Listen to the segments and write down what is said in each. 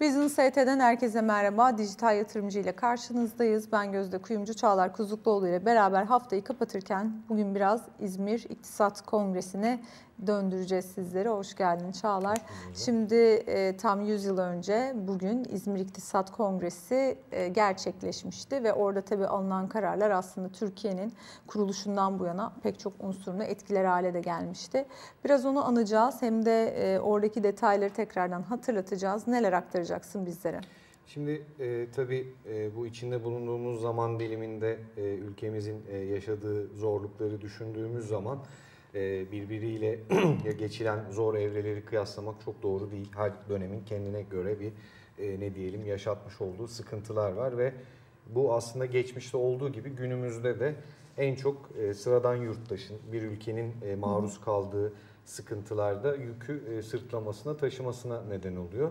Business ST'den herkese merhaba. Dijital yatırımcı ile karşınızdayız. Ben Gözde Kuyumcu Çağlar Kuzukluoğlu ile beraber haftayı kapatırken bugün biraz İzmir İktisat Kongresi'ne döndüreceğiz sizleri. Hoş geldin Çağlar. Şimdi e, tam 100 yıl önce bugün İzmir İktisat Kongresi e, gerçekleşmişti ve orada tabii alınan kararlar aslında Türkiye'nin kuruluşundan bu yana pek çok unsurunu etkiler hale de gelmişti. Biraz onu anacağız hem de e, oradaki detayları tekrardan hatırlatacağız. Neler aktaracaksın bizlere? Şimdi e, tabii e, bu içinde bulunduğumuz zaman diliminde e, ülkemizin e, yaşadığı zorlukları düşündüğümüz zaman birbiriyle geçilen zor evreleri kıyaslamak çok doğru değil. Her dönemin kendine göre bir e, ne diyelim yaşatmış olduğu sıkıntılar var ve bu aslında geçmişte olduğu gibi günümüzde de en çok e, sıradan yurttaşın bir ülkenin e, maruz kaldığı sıkıntılarda yükü e, sırtlamasına taşımasına neden oluyor.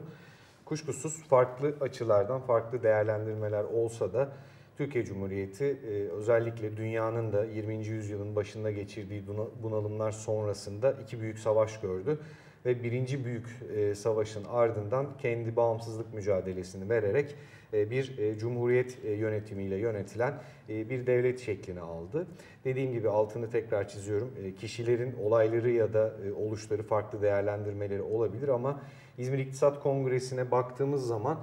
Kuşkusuz farklı açılardan farklı değerlendirmeler olsa da Türkiye Cumhuriyeti e, özellikle dünyanın da 20. yüzyılın başında geçirdiği bunalımlar sonrasında iki büyük savaş gördü ve birinci büyük e, savaşın ardından kendi bağımsızlık mücadelesini vererek e, bir cumhuriyet yönetimiyle yönetilen bir devlet şeklini aldı. Dediğim gibi altını tekrar çiziyorum. Kişilerin olayları ya da oluşları farklı değerlendirmeleri olabilir ama İzmir İktisat Kongresi'ne baktığımız zaman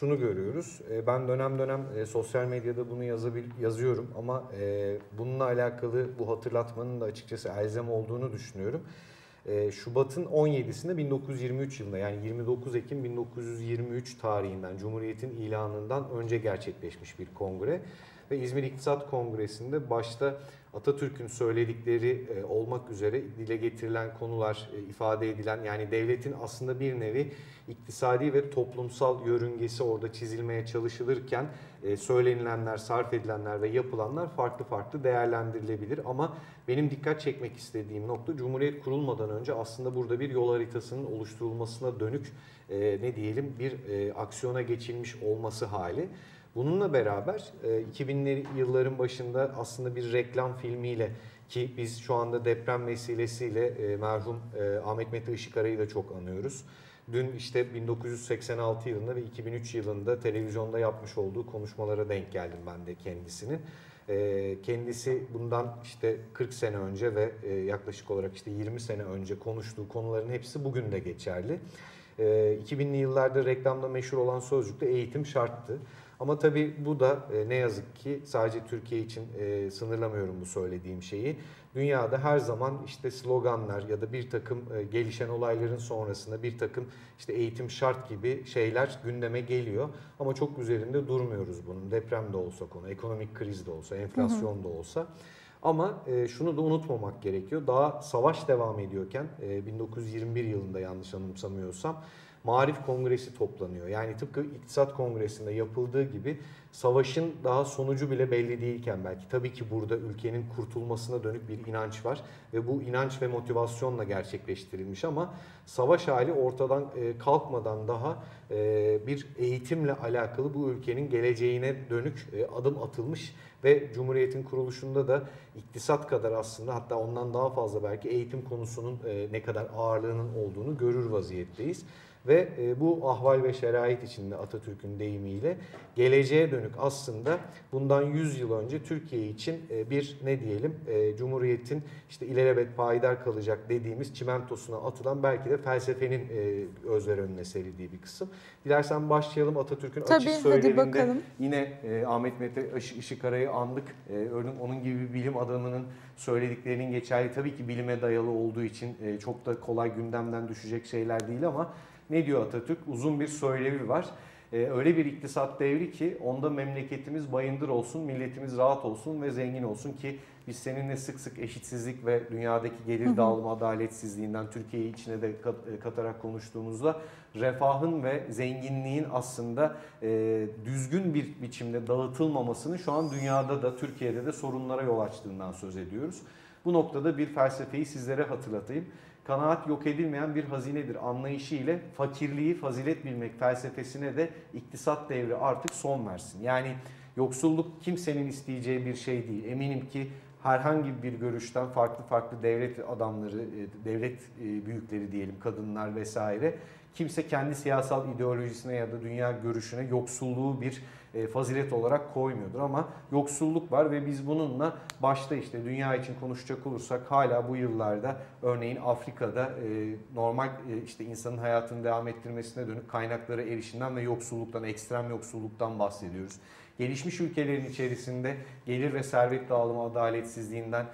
şunu görüyoruz. E, ben dönem dönem e, sosyal medyada bunu yazabil, yazıyorum ama e, bununla alakalı bu hatırlatmanın da açıkçası elzem olduğunu düşünüyorum. Şubat'ın 17'sinde 1923 yılında yani 29 Ekim 1923 tarihinden Cumhuriyet'in ilanından önce gerçekleşmiş bir kongre ve İzmir İktisat Kongresi'nde başta Atatürk'ün söyledikleri e, olmak üzere dile getirilen konular e, ifade edilen yani devletin aslında bir nevi iktisadi ve toplumsal yörüngesi orada çizilmeye çalışılırken e, söylenilenler, sarf edilenler ve yapılanlar farklı farklı değerlendirilebilir ama benim dikkat çekmek istediğim nokta Cumhuriyet kurulmadan önce aslında burada bir yol haritasının oluşturulmasına dönük ne diyelim bir aksiyona geçilmiş olması hali. Bununla beraber 2000'li e, yılların başında aslında bir reklam filmiyle ki biz şu anda deprem vesilesiyle e, merhum e, Ahmet Mete Işıkara'yı da çok anıyoruz. Dün işte 1986 yılında ve 2003 yılında televizyonda yapmış olduğu konuşmalara denk geldim ben de kendisinin. Kendisi bundan işte 40 sene önce ve yaklaşık olarak işte 20 sene önce konuştuğu konuların hepsi bugün de geçerli. 2000'li yıllarda reklamda meşhur olan sözcükte eğitim şarttı. Ama tabii bu da e, ne yazık ki sadece Türkiye için e, sınırlamıyorum bu söylediğim şeyi. Dünyada her zaman işte sloganlar ya da bir takım e, gelişen olayların sonrasında bir takım işte eğitim şart gibi şeyler gündeme geliyor. Ama çok üzerinde durmuyoruz bunun. Deprem de olsa konu, ekonomik kriz de olsa, enflasyon da olsa. Ama şunu da unutmamak gerekiyor. Daha savaş devam ediyorken e, 1921 yılında yanlış anımsamıyorsam Marif Kongresi toplanıyor. Yani tıpkı İktisat Kongresi'nde yapıldığı gibi savaşın daha sonucu bile belli değilken belki tabii ki burada ülkenin kurtulmasına dönük bir inanç var ve bu inanç ve motivasyonla gerçekleştirilmiş ama savaş hali ortadan e, kalkmadan daha e, bir eğitimle alakalı bu ülkenin geleceğine dönük e, adım atılmış ve Cumhuriyet'in kuruluşunda da iktisat kadar aslında hatta ondan daha fazla belki eğitim konusunun ne kadar ağırlığının olduğunu görür vaziyetteyiz ve e, bu ahval ve şerait içinde Atatürk'ün deyimiyle geleceğe dönük aslında bundan 100 yıl önce Türkiye için e, bir ne diyelim e, Cumhuriyet'in işte ilelebet payidar kalacak dediğimiz çimentosuna atılan belki de felsefenin özver önüne serildiği bir kısım. Dilersen başlayalım Atatürk'ün açık söyleminde yine Ahmet Mete Işıkara'yı andık. Örneğin onun gibi bir bilim adamının söylediklerinin geçerli tabii ki bilime dayalı olduğu için çok da kolay gündemden düşecek şeyler değil ama ne diyor Atatürk? Uzun bir söylevi var. Ee, öyle bir iktisat devri ki onda memleketimiz bayındır olsun, milletimiz rahat olsun ve zengin olsun ki biz seninle sık sık eşitsizlik ve dünyadaki gelir dağılımı adaletsizliğinden Türkiye'yi içine de e, katarak konuştuğumuzda refahın ve zenginliğin aslında e, düzgün bir biçimde dağıtılmamasını şu an dünyada da Türkiye'de de sorunlara yol açtığından söz ediyoruz. Bu noktada bir felsefeyi sizlere hatırlatayım kanaat yok edilmeyen bir hazinedir anlayışı ile fakirliği fazilet bilmek felsefesine de iktisat devri artık son versin. Yani yoksulluk kimsenin isteyeceği bir şey değil. Eminim ki herhangi bir görüşten farklı farklı devlet adamları, e, devlet e, büyükleri diyelim, kadınlar vesaire kimse kendi siyasal ideolojisine ya da dünya görüşüne yoksulluğu bir e, fazilet olarak koymuyordur ama yoksulluk var ve biz bununla başta işte dünya için konuşacak olursak hala bu yıllarda örneğin Afrika'da e, normal e, işte insanın hayatını devam ettirmesine dönük kaynaklara erişimden ve yoksulluktan, ekstrem yoksulluktan bahsediyoruz. Gelişmiş ülkelerin içerisinde gelir ve servet dağılımı adaletsizliğinden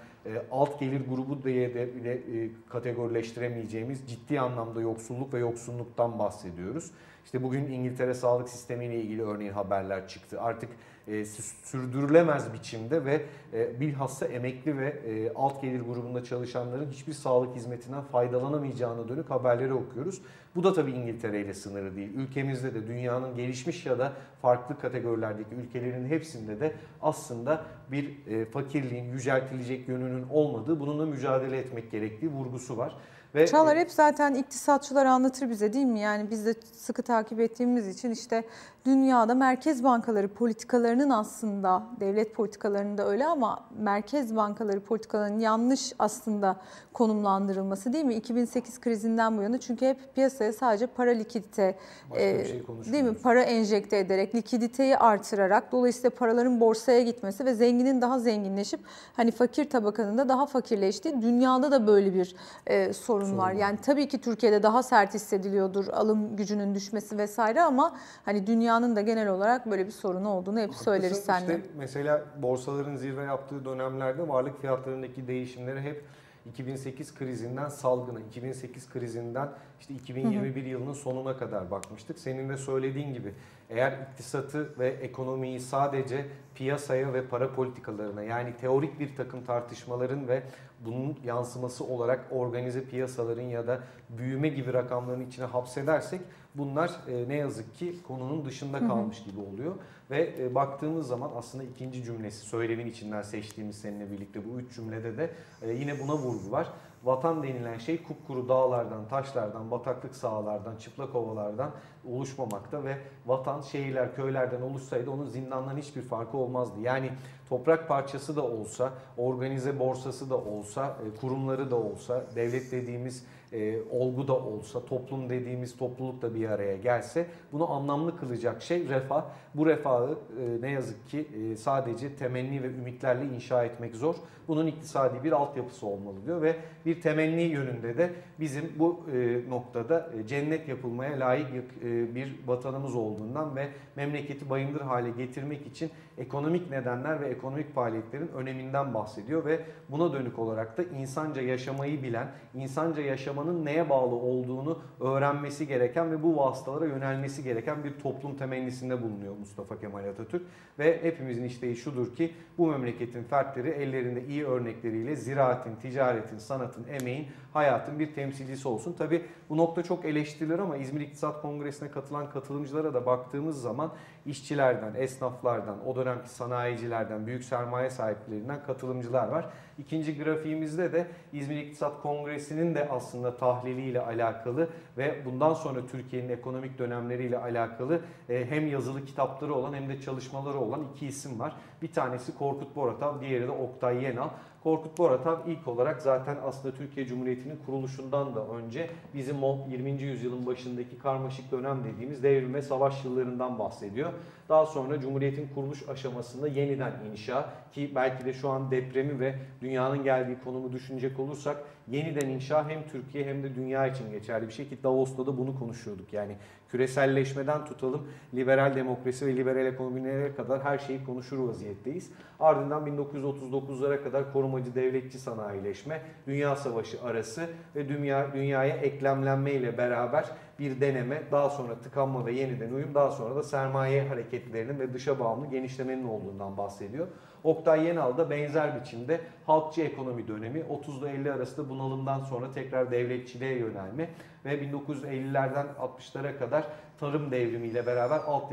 alt gelir grubu diye de bile kategorileştiremeyeceğimiz ciddi anlamda yoksulluk ve yoksulluktan bahsediyoruz. İşte bugün İngiltere sağlık sistemiyle ilgili örneğin haberler çıktı. Artık e, sürdürülemez biçimde ve e, bilhassa emekli ve e, alt gelir grubunda çalışanların hiçbir sağlık hizmetinden faydalanamayacağına dönük haberleri okuyoruz. Bu da tabii İngiltere ile sınırı değil. Ülkemizde de dünyanın gelişmiş ya da farklı kategorilerdeki ülkelerin hepsinde de aslında bir fakirliğin yüceltilecek yönünün olmadığı, bununla mücadele etmek gerektiği vurgusu var. Ve Çağlar hep zaten iktisatçılar anlatır bize değil mi? Yani biz de sıkı takip ettiğimiz için işte dünyada merkez bankaları politikalarının aslında devlet politikalarının da öyle ama merkez bankaları politikalarının yanlış aslında konumlandırılması değil mi? 2008 krizinden bu yana çünkü hep piyasaya sadece para likidite e, şey değil mi? Para enjekte ederek likiditeyi artırarak dolayısıyla paraların borsaya gitmesi ve zenginin daha zenginleşip hani fakir tabakanın da daha fakirleştiği dünyada da böyle bir e, sorun, sorun var. Yani tabii ki Türkiye'de daha sert hissediliyordur alım gücünün düşmesi vesaire ama hani dünya dünyanın da genel olarak böyle bir sorunu olduğunu hep Haklısın. söyleriz seninle. İşte mesela borsaların zirve yaptığı dönemlerde varlık fiyatlarındaki değişimleri hep 2008 krizinden salgına, 2008 krizinden işte 2021 hı hı. yılının sonuna kadar bakmıştık. Senin de söylediğin gibi eğer iktisatı ve ekonomiyi sadece piyasaya ve para politikalarına yani teorik bir takım tartışmaların ve bunun yansıması olarak organize piyasaların ya da büyüme gibi rakamların içine hapsedersek bunlar e, ne yazık ki konunun dışında kalmış gibi oluyor. Ve e, baktığımız zaman aslında ikinci cümlesi söylemin içinden seçtiğimiz seninle birlikte bu üç cümlede de e, yine buna vurgu var. Vatan denilen şey kupkuru dağlardan, taşlardan, bataklık sahalardan, çıplak ovalardan oluşmamakta ve vatan şehirler, köylerden oluşsaydı onun zindandan hiçbir farkı olmazdı. Yani toprak parçası da olsa, organize borsası da olsa, e, kurumları da olsa, devlet dediğimiz e, olgu da olsa, toplum dediğimiz topluluk da bir araya gelse bunu anlamlı kılacak şey refah. Bu refahı e, ne yazık ki e, sadece temenni ve ümitlerle inşa etmek zor. Bunun iktisadi bir altyapısı olmalı diyor ve bir temenni yönünde de bizim bu e, noktada e, cennet yapılmaya layık e, bir vatanımız olduğundan ve memleketi bayındır hale getirmek için ekonomik nedenler ve ekonomik faaliyetlerin öneminden bahsediyor ve buna dönük olarak da insanca yaşamayı bilen, insanca yaşamanın neye bağlı olduğunu öğrenmesi gereken ve bu vasıtalara yönelmesi gereken bir toplum temennisinde bulunuyor Mustafa Kemal Atatürk. Ve hepimizin isteği şudur ki bu memleketin fertleri ellerinde iyi örnekleriyle ziraatin, ticaretin, sanatın, emeğin, hayatın bir temsilcisi olsun. Tabi bu nokta çok eleştirilir ama İzmir İktisat Kongresi'ne katılan katılımcılara da baktığımız zaman işçilerden, esnaflardan, o dönemki sanayicilerden, büyük sermaye sahiplerinden katılımcılar var. İkinci grafiğimizde de İzmir İktisat Kongresi'nin de aslında tahliliyle alakalı ve bundan sonra Türkiye'nin ekonomik dönemleriyle alakalı e, hem yazılı kitapları olan hem de çalışmaları olan iki isim var. Bir tanesi Korkut Boratav, diğeri de Oktay Yenal. Korkut Boratav ilk olarak zaten aslında Türkiye Cumhuriyeti'nin kuruluşundan da önce bizim o 20. yüzyılın başındaki karmaşık dönem dediğimiz devrim ve savaş yıllarından bahsediyor. Daha sonra Cumhuriyet'in kuruluş aşamasında yeniden inşa ki belki de şu an depremi ve dünyanın geldiği konumu düşünecek olursak yeniden inşa hem Türkiye hem de dünya için geçerli bir şey ki Davos'ta da bunu konuşuyorduk. Yani küreselleşmeden tutalım liberal demokrasi ve liberal ekonomilere kadar her şeyi konuşur vaziyetteyiz. Ardından 1939'lara kadar korumacı devletçi sanayileşme, Dünya Savaşı arası ve dünya dünyaya eklemlenme ile beraber bir deneme, daha sonra tıkanma ve yeniden uyum, daha sonra da sermaye hareketlerinin ve dışa bağımlı genişlemenin olduğundan bahsediyor. Oktay Yenal da benzer biçimde halkçı ekonomi dönemi 30'da 50 arasında bunalımdan sonra tekrar devletçiliğe yönelme ve 1950'lerden 60'lara kadar tarım devrimiyle beraber alt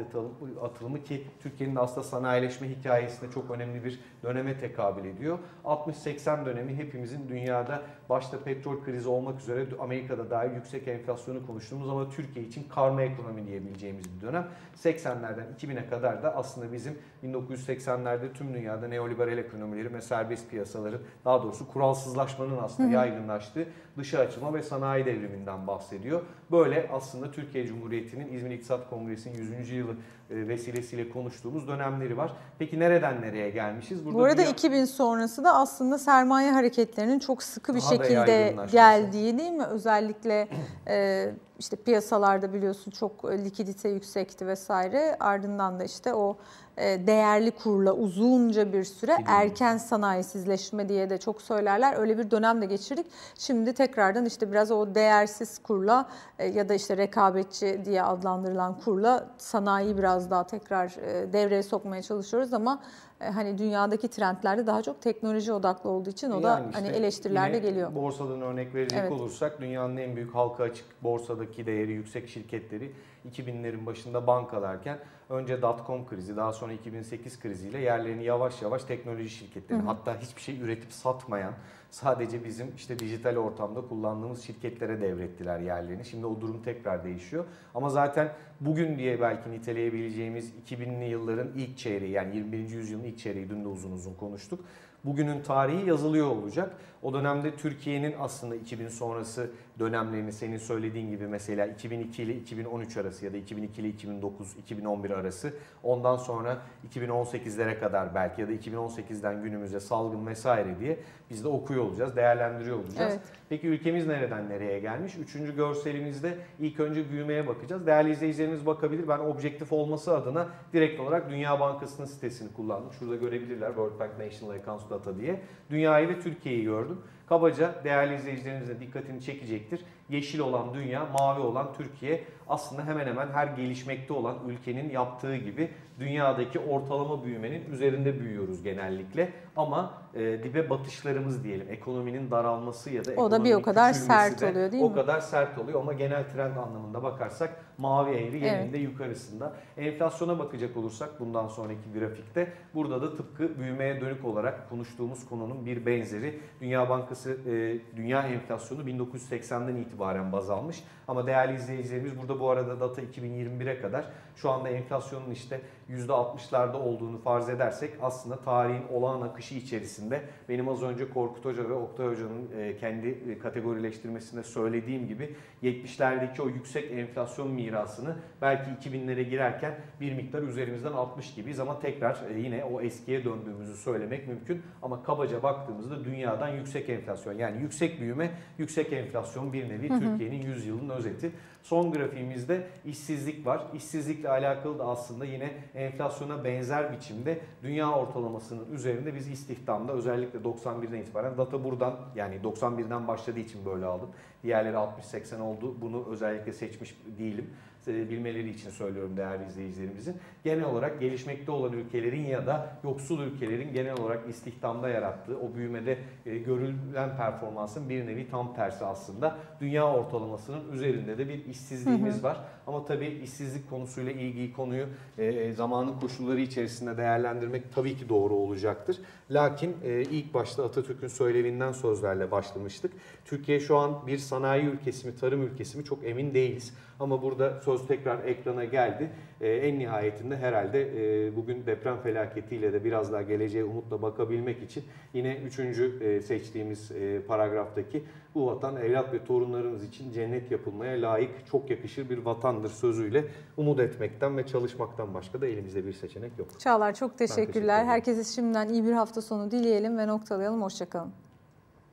atılımı ki Türkiye'nin aslında sanayileşme hikayesinde çok önemli bir döneme tekabül ediyor. 60-80 dönemi hepimizin dünyada başta petrol krizi olmak üzere Amerika'da dair yüksek enflasyonu konuştuğumuz ama Türkiye için karma ekonomi diyebileceğimiz bir dönem. 80'lerden 2000'e kadar da aslında bizim 1980'lerde tüm dünyada neoliberal ekonomileri ve serbest piyasaların daha doğrusu kuralsızlaşmanın aslında yaygınlaştığı dışa açılma ve sanayi devriminden bahsediyor. Böyle aslında Türkiye Cumhuriyeti'nin İzmir İktisat Kongresi'nin 100. yılı e, vesilesiyle konuştuğumuz dönemleri var. Peki nereden nereye gelmişiz? Bu arada dünya- 2000 sonrası da aslında sermaye hareketlerinin çok sıkı bir Daha da şekilde geldiği değil mi? Özellikle e, işte piyasalarda biliyorsun çok likidite yüksekti vesaire. Ardından da işte o değerli kurla uzunca bir süre erken sanayisizleşme diye de çok söylerler. Öyle bir dönem de geçirdik. Şimdi tekrardan işte biraz o değersiz kurla e, ya da işte rekabetçi diye adlandırılan kurla sanayi biraz daha tekrar e, devreye sokmaya çalışıyoruz ama e, hani dünyadaki trendlerde daha çok teknoloji odaklı olduğu için o da Yani hani işte eleştirilerde yine geliyor. Borsadan örnek verecek Evet. olursak dünyanın en büyük halka açık borsadaki değeri yüksek şirketleri 2000'lerin başında bankalarken önce dot-com krizi daha sonra 2008 kriziyle yerlerini yavaş yavaş teknoloji şirketlerine hatta hiçbir şey üretip satmayan sadece bizim işte dijital ortamda kullandığımız şirketlere devrettiler yerlerini. Şimdi o durum tekrar değişiyor. Ama zaten bugün diye belki niteleyebileceğimiz 2000'li yılların ilk çeyreği yani 21. yüzyılın ilk çeyreği dün de uzun uzun konuştuk. Bugünün tarihi yazılıyor olacak. O dönemde Türkiye'nin aslında 2000 sonrası dönemlerini senin söylediğin gibi mesela 2002 ile 2013 arası ya da 2002 ile 2009, 2011 arası ondan sonra 2018'lere kadar belki ya da 2018'den günümüze salgın vesaire diye biz de okuyor olacağız, değerlendiriyor olacağız. Evet. Peki ülkemiz nereden nereye gelmiş? Üçüncü görselimizde ilk önce büyümeye bakacağız. Değerli izleyicilerimiz bakabilir. Ben objektif olması adına direkt olarak Dünya Bankası'nın sitesini kullandım. Şurada görebilirler World Bank National Accounts Data diye. Dünyayı ve Türkiye'yi gördüm. Kabaca değerli izleyicilerimizin dikkatini çekecektir. Yeşil olan dünya, mavi olan Türkiye aslında hemen hemen her gelişmekte olan ülkenin yaptığı gibi dünyadaki ortalama büyümenin üzerinde büyüyoruz genellikle. Ama e, dibe batışlarımız diyelim ekonominin daralması ya da O da bir o kadar sert de oluyor değil o mi? kadar sert oluyor ama genel trend anlamında bakarsak mavi eğri Evet. yukarısında. Enflasyona bakacak olursak bundan sonraki grafikte burada da tıpkı büyümeye dönük olarak konuştuğumuz konunun bir benzeri. Dünya Bankası e, dünya enflasyonu 1980'den itibaren baz almış. Ama değerli izleyicilerimiz burada bu arada data 2021'e kadar şu anda enflasyonun işte %60'larda olduğunu farz edersek aslında tarihin olağan akışı içerisinde benim az önce Korkut Hoca ve Oktay Hoca'nın e, kendi e, kategorileştirmesinde söylediğim gibi 70'lerdeki o yüksek enflasyon mirasını belki 2000'lere girerken bir miktar üzerimizden 60 gibiyiz ama tekrar e, yine o eskiye döndüğümüzü söylemek mümkün. Ama kabaca baktığımızda dünyadan yüksek enflasyon yani yüksek büyüme, yüksek enflasyon bir nevi Türkiye'nin 100 yılın özeti. Son grafiğimizde işsizlik var. İşsizlikle alakalı da aslında yine enflasyona benzer biçimde dünya ortalamasının üzerinde biz istihdamda özellikle 91'den itibaren data buradan yani 91'den başladığı için böyle aldım. Diğerleri 60-80 oldu. Bunu özellikle seçmiş değilim. Size Bilmeleri için söylüyorum değerli izleyicilerimizin. Genel olarak gelişmekte olan ülkelerin ya da yoksul ülkelerin genel olarak istihdamda yarattığı o büyümede e, görülen performansın bir nevi tam tersi aslında. Dünya ortalamasının üzerinde de bir işsizliğimiz var. Ama tabii işsizlik konusuyla ilgili konuyu e, zamanın koşulları içerisinde değerlendirmek tabii ki doğru olacaktır. Lakin e, ilk başta Atatürk'ün söylevinden sözlerle başlamıştık. Türkiye şu an bir sanayi ülkesi mi, tarım ülkesi mi çok emin değiliz. Ama burada söz tekrar ekrana geldi. E, en nihayetinde herhalde e, bugün deprem felaketiyle de biraz daha geleceğe umutla bakabilmek için yine üçüncü e, seçtiğimiz e, paragraftaki bu vatan evlat ve torunlarımız için cennet yapılmaya layık çok yakışır bir vatandır sözüyle umut etmekten ve çalışmaktan başka da elimizde bir seçenek yok. Çağlar çok teşekkür teşekkürler. ederim. Herkese şimdiden iyi bir hafta sonu dileyelim ve noktalayalım. Hoşçakalın.